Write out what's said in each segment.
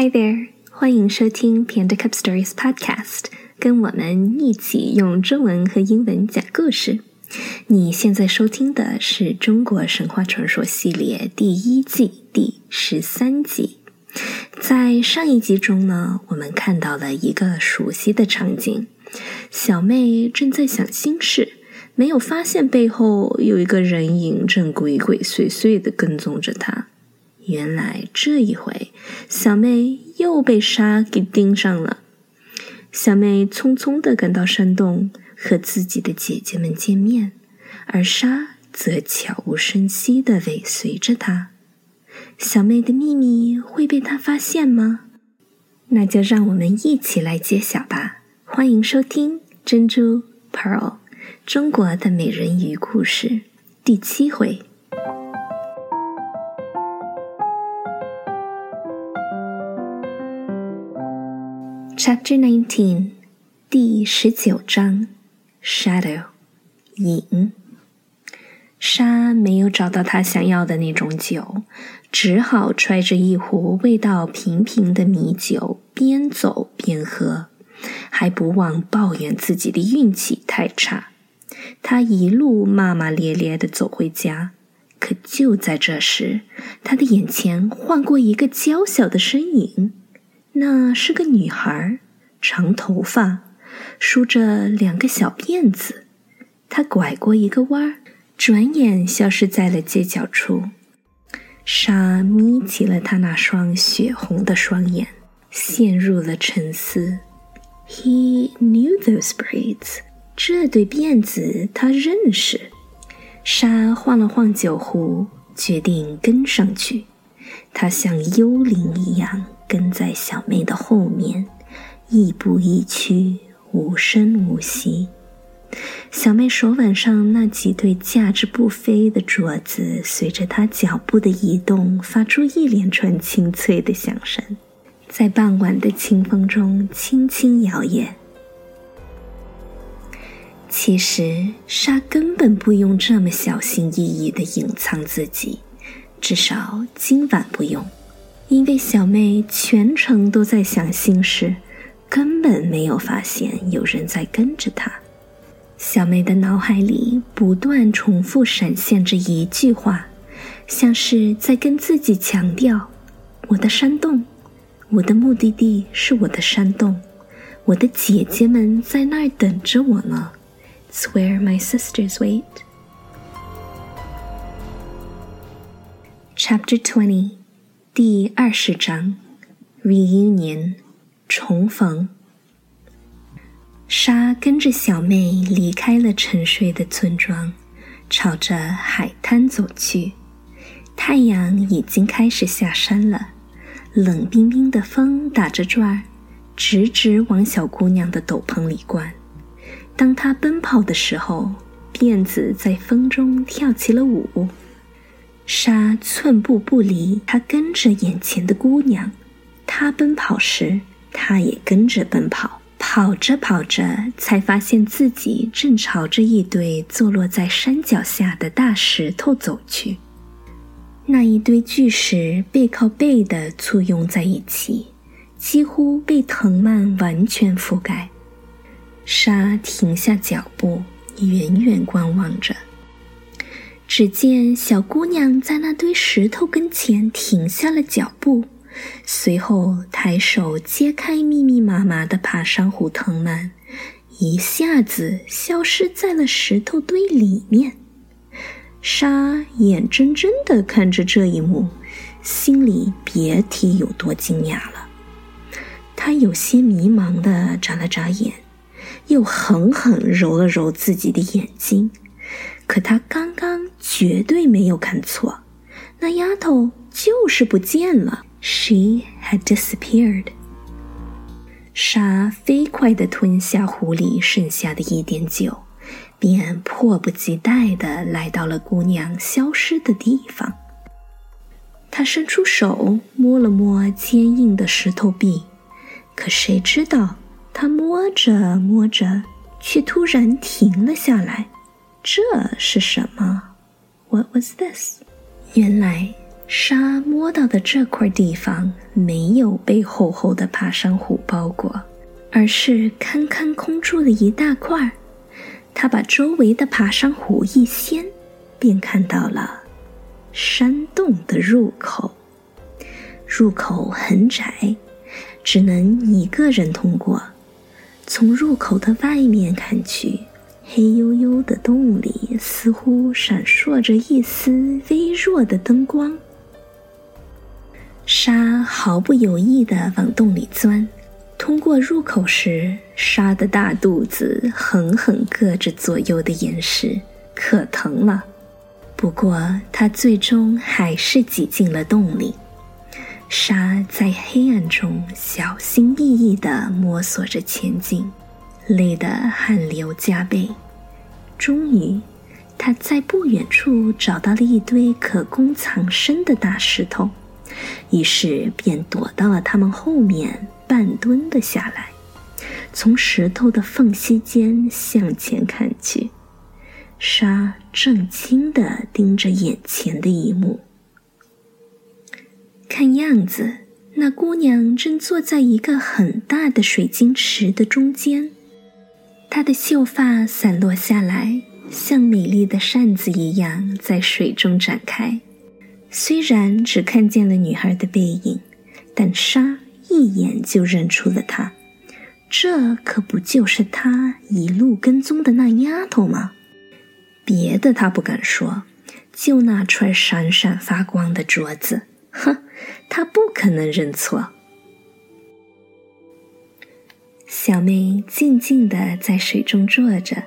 Hi there，欢迎收听 Panda Cup Stories Podcast，跟我们一起用中文和英文讲故事。你现在收听的是中国神话传说系列第一季第十三集。在上一集中呢，我们看到了一个熟悉的场景：小妹正在想心事，没有发现背后有一个人影正鬼鬼祟祟的跟踪着她。原来这一回，小妹又被沙给盯上了。小妹匆匆的赶到山洞，和自己的姐姐们见面，而沙则悄无声息的尾随着她。小妹的秘密会被他发现吗？那就让我们一起来揭晓吧！欢迎收听《珍珠 Pearl》中国的美人鱼故事第七回。Chapter Nineteen，第十九章，Shadow，影。沙没有找到他想要的那种酒，只好揣着一壶味道平平的米酒，边走边喝，还不忘抱怨自己的运气太差。他一路骂骂咧咧的走回家，可就在这时，他的眼前晃过一个娇小的身影。那是个女孩，长头发，梳着两个小辫子。她拐过一个弯儿，转眼消失在了街角处。沙眯起了她那双血红的双眼，陷入了沉思。He knew those braids，这对辫子他认识。沙晃了晃酒壶，决定跟上去。他像幽灵一样。跟在小妹的后面，亦步亦趋，无声无息。小妹手腕上那几对价值不菲的镯子，随着她脚步的移动，发出一连串清脆的响声，在傍晚的清风中轻轻摇曳。其实，沙根本不用这么小心翼翼的隐藏自己，至少今晚不用。因为小妹全程都在想心事，根本没有发现有人在跟着她。小妹的脑海里不断重复闪现着一句话，像是在跟自己强调：“我的山洞，我的目的地是我的山洞，我的姐姐们在那儿等着我呢。” It's where my sisters wait. Chapter Twenty. 第二十章，reunion，重逢。沙跟着小妹离开了沉睡的村庄，朝着海滩走去。太阳已经开始下山了，冷冰冰的风打着转儿，直直往小姑娘的斗篷里灌。当她奔跑的时候，辫子在风中跳起了舞。沙寸步不离，他跟着眼前的姑娘。他奔跑时，他也跟着奔跑。跑着跑着，才发现自己正朝着一堆坐落在山脚下的大石头走去。那一堆巨石背靠背的簇拥在一起，几乎被藤蔓完全覆盖。沙停下脚步，远远观望着。只见小姑娘在那堆石头跟前停下了脚步，随后抬手揭开密密麻麻的爬山虎藤蔓，一下子消失在了石头堆里面。沙眼睁睁地看着这一幕，心里别提有多惊讶了。他有些迷茫地眨了眨眼，又狠狠揉了揉自己的眼睛。可他刚刚绝对没有看错，那丫头就是不见了。She had disappeared。沙飞快地吞下壶里剩下的一点酒，便迫不及待地来到了姑娘消失的地方。他伸出手摸了摸坚硬的石头壁，可谁知道，他摸着摸着，却突然停了下来。这是什么？What was this？原来沙摸到的这块地方没有被厚厚的爬山虎包裹，而是堪堪空出了一大块。他把周围的爬山虎一掀，便看到了山洞的入口。入口很窄，只能一个人通过。从入口的外面看去，黑黝黝的洞里似乎闪烁着一丝微弱的灯光。沙毫不犹豫地往洞里钻。通过入口时，沙的大肚子狠狠硌着左右的岩石，可疼了。不过，他最终还是挤进了洞里。沙在黑暗中小心翼翼地摸索着前进，累得汗流浃背。终于，他在不远处找到了一堆可供藏身的大石头，于是便躲到了他们后面，半蹲了下来，从石头的缝隙间向前看去。沙正惊地盯着眼前的一幕。看样子，那姑娘正坐在一个很大的水晶池的中间，她的秀发散落下来，像美丽的扇子一样在水中展开。虽然只看见了女孩的背影，但沙一眼就认出了她。这可不就是他一路跟踪的那丫头吗？别的他不敢说，就那串闪闪发光的镯子。哼，他不可能认错。小妹静静的在水中坐着，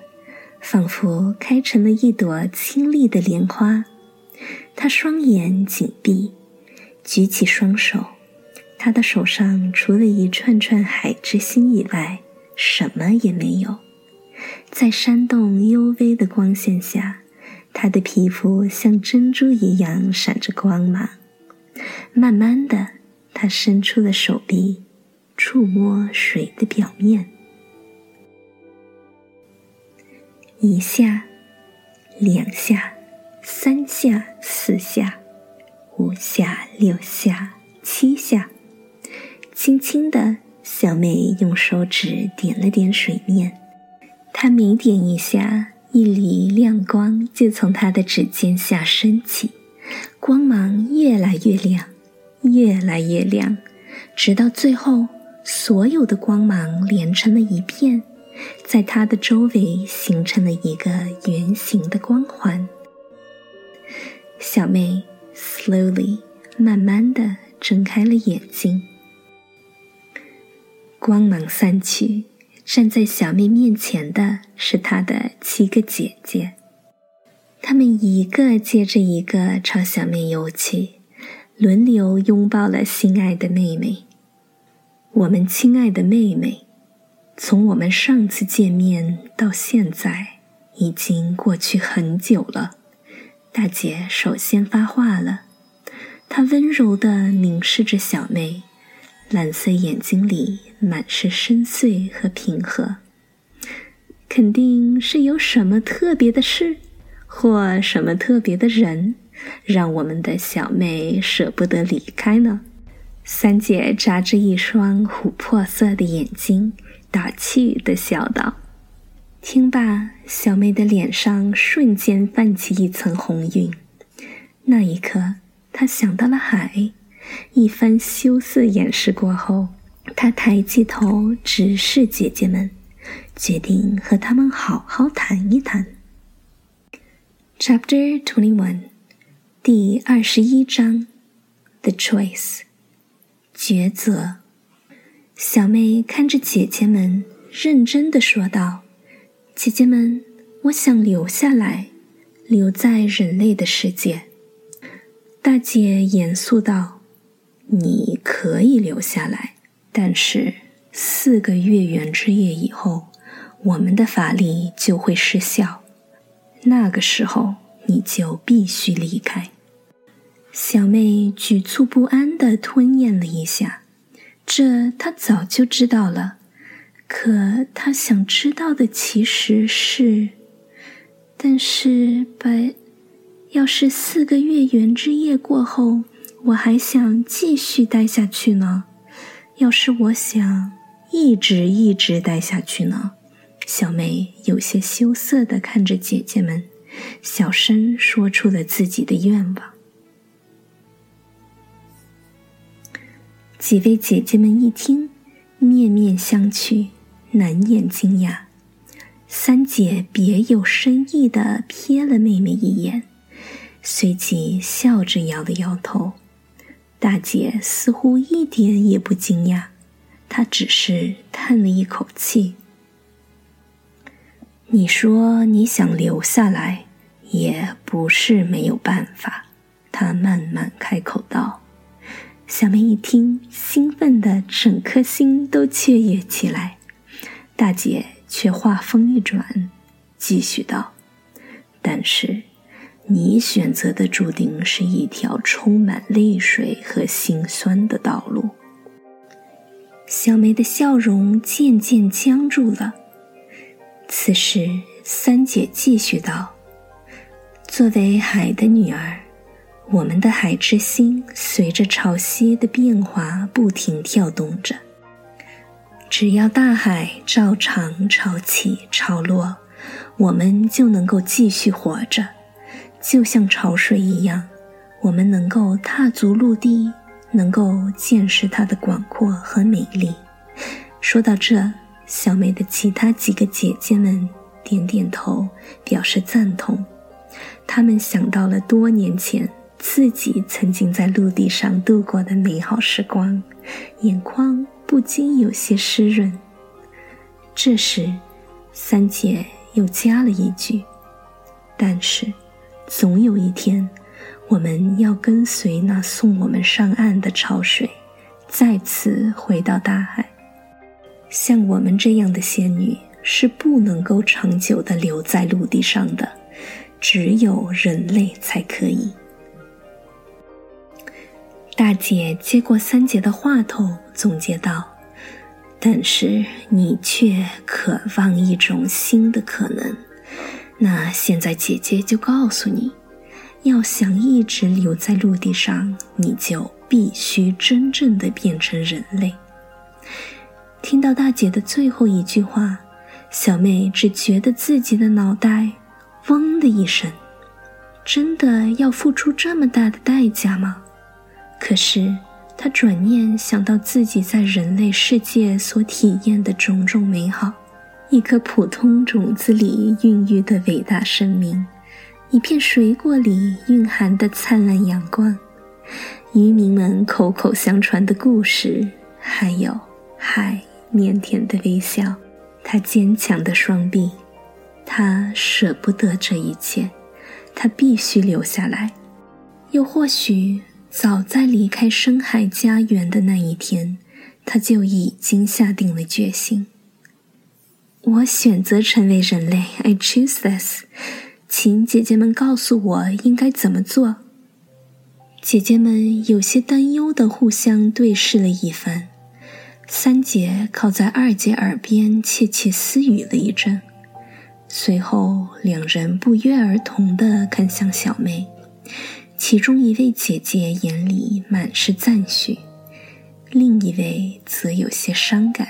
仿佛开成了一朵清丽的莲花。她双眼紧闭，举起双手，她的手上除了一串串海之心以外，什么也没有。在山洞幽微的光线下，她的皮肤像珍珠一样闪着光芒。慢慢的，她伸出了手臂，触摸水的表面。一下，两下，三下，四下，五下，六下，七下。轻轻的，小妹用手指点了点水面。她每点一下，一缕亮光就从她的指尖下升起。光芒越来越亮，越来越亮，直到最后，所有的光芒连成了一片，在它的周围形成了一个圆形的光环。小妹 slowly 慢慢的睁开了眼睛，光芒散去，站在小妹面前的是她的七个姐姐。她们一个接着一个朝小妹游去，轮流拥抱了心爱的妹妹。我们亲爱的妹妹，从我们上次见面到现在，已经过去很久了。大姐首先发话了，她温柔地凝视着小妹，蓝色眼睛里满是深邃和平和。肯定是有什么特别的事。或什么特别的人，让我们的小妹舍不得离开呢？三姐眨着一双琥珀色的眼睛，打趣的笑道。听罢，小妹的脸上瞬间泛起一层红晕。那一刻，她想到了海。一番羞涩掩饰过后，她抬起头直视姐姐们，决定和她们好好谈一谈。Chapter Twenty One，第二十一章，The Choice，抉择。小妹看着姐姐们，认真的说道：“姐姐们，我想留下来，留在人类的世界。”大姐严肃道：“你可以留下来，但是四个月圆之夜以后，我们的法力就会失效。”那个时候，你就必须离开。小妹局促不安的吞咽了一下，这她早就知道了。可她想知道的其实是，但是，白，要是四个月圆之夜过后，我还想继续待下去呢。要是我想一直一直待下去呢？小妹有些羞涩地看着姐姐们，小声说出了自己的愿望。几位姐姐们一听，面面相觑，难掩惊讶。三姐别有深意地瞥了妹妹一眼，随即笑着摇了摇头。大姐似乎一点也不惊讶，她只是叹了一口气。你说你想留下来，也不是没有办法。她慢慢开口道。小梅一听，兴奋的整颗心都雀跃起来。大姐却话锋一转，继续道：“但是。”你选择的注定是一条充满泪水和心酸的道路。小梅的笑容渐渐僵住了。此时，三姐继续道：“作为海的女儿，我们的海之心随着潮汐的变化不停跳动着。只要大海照常潮起潮落，我们就能够继续活着。”就像潮水一样，我们能够踏足陆地，能够见识它的广阔和美丽。说到这，小梅的其他几个姐姐们点点头，表示赞同。她们想到了多年前自己曾经在陆地上度过的美好时光，眼眶不禁有些湿润。这时，三姐又加了一句：“但是。”总有一天，我们要跟随那送我们上岸的潮水，再次回到大海。像我们这样的仙女是不能够长久的留在陆地上的，只有人类才可以。大姐接过三姐的话头，总结道：“但是你却渴望一种新的可能。”那现在，姐姐就告诉你，要想一直留在陆地上，你就必须真正的变成人类。听到大姐的最后一句话，小妹只觉得自己的脑袋嗡的一声，真的要付出这么大的代价吗？可是他转念想到自己在人类世界所体验的种种美好。一颗普通种子里孕育的伟大生命，一片水果里蕴含的灿烂阳光，渔民们口口相传的故事，还有海腼腆的微笑，他坚强的双臂，他舍不得这一切，他必须留下来。又或许，早在离开深海家园的那一天，他就已经下定了决心。我选择成为人类，I choose this。请姐姐们告诉我应该怎么做。姐姐们有些担忧的互相对视了一番，三姐靠在二姐耳边窃窃私语了一阵，随后两人不约而同地看向小妹，其中一位姐姐眼里满是赞许，另一位则有些伤感。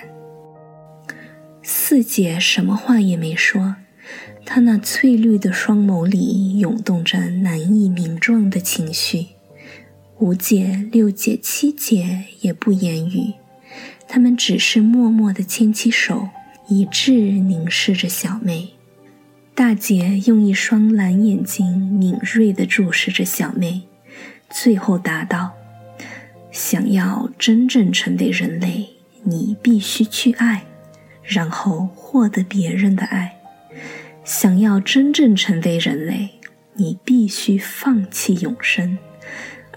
四姐什么话也没说，她那翠绿的双眸里涌动着难以名状的情绪。五姐、六姐、七姐也不言语，她们只是默默地牵起手，一致凝视着小妹。大姐用一双蓝眼睛敏锐地注视着小妹，最后答道：“想要真正成为人类，你必须去爱。”然后获得别人的爱。想要真正成为人类，你必须放弃永生，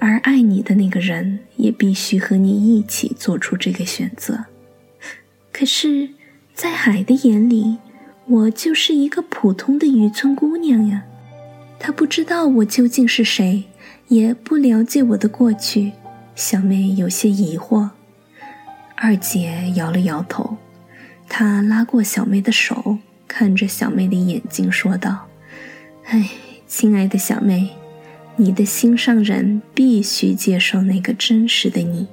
而爱你的那个人也必须和你一起做出这个选择。可是，在海的眼里，我就是一个普通的渔村姑娘呀。他不知道我究竟是谁，也不了解我的过去。小妹有些疑惑。二姐摇了摇头。她拉过小妹的手，看着小妹的眼睛说道：“哎，亲爱的小妹，你的心上人必须接受那个真实的你。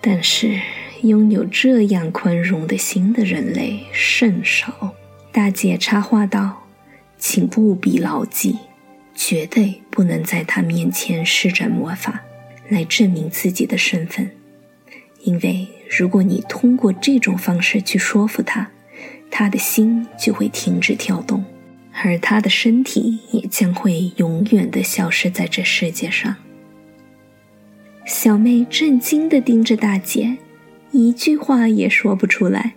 但是，拥有这样宽容的心的人类甚少。大姐插话道：“请务必牢记，绝对不能在他面前施展魔法来证明自己的身份，因为如果你通过这种方式去说服他，他的心就会停止跳动。”而他的身体也将会永远的消失在这世界上。小妹震惊的盯着大姐，一句话也说不出来。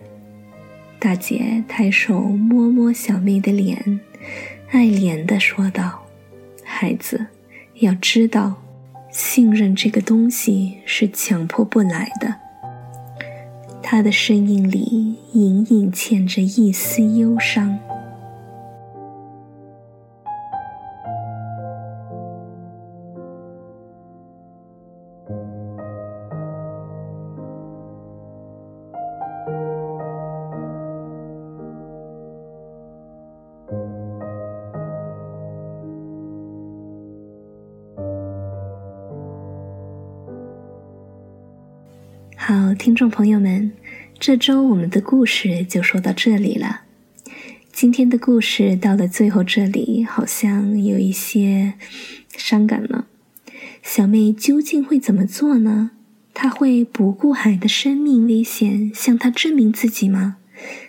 大姐抬手摸摸小妹的脸，爱怜的说道：“孩子，要知道，信任这个东西是强迫不来的。”她的声音里隐隐嵌着一丝忧伤。好，听众朋友们，这周我们的故事就说到这里了。今天的故事到了最后，这里好像有一些伤感了。小妹究竟会怎么做呢？她会不顾海的生命危险向他证明自己吗？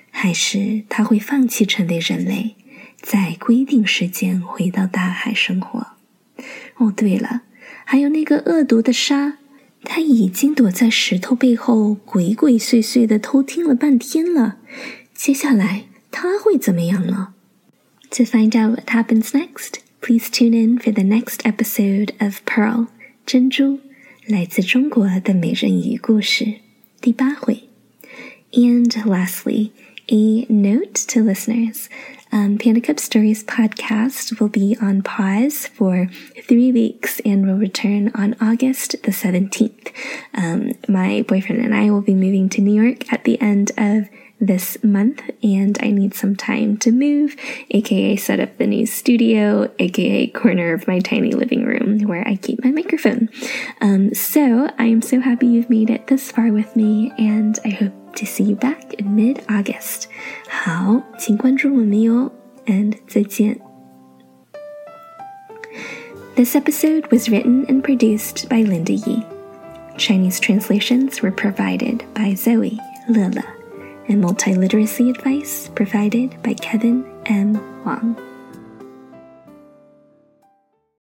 还是她会放弃成为人类，在规定时间回到大海生活？哦，对了，还有那个恶毒的沙。他已经躲在石头背后，鬼鬼祟祟的偷听了半天了。接下来他会怎么样呢？To find out what happens next, please tune in for the next episode of Pearl 珍珠来自中国的美人鱼故事第八回。And lastly, a note to listeners. Um, Panda Cup Stories podcast will be on pause for three weeks and will return on August the 17th. Um, my boyfriend and I will be moving to New York at the end of this month and I need some time to move, aka set up the new studio, aka corner of my tiny living room where I keep my microphone. Um, so I am so happy you've made it this far with me and I hope to see you back in mid August. 好，请关注我们哟，and 再见。This episode was written and produced by Linda Yi. Chinese translations were provided by Zoe Lila, and multiliteracy advice provided by Kevin M. Wang.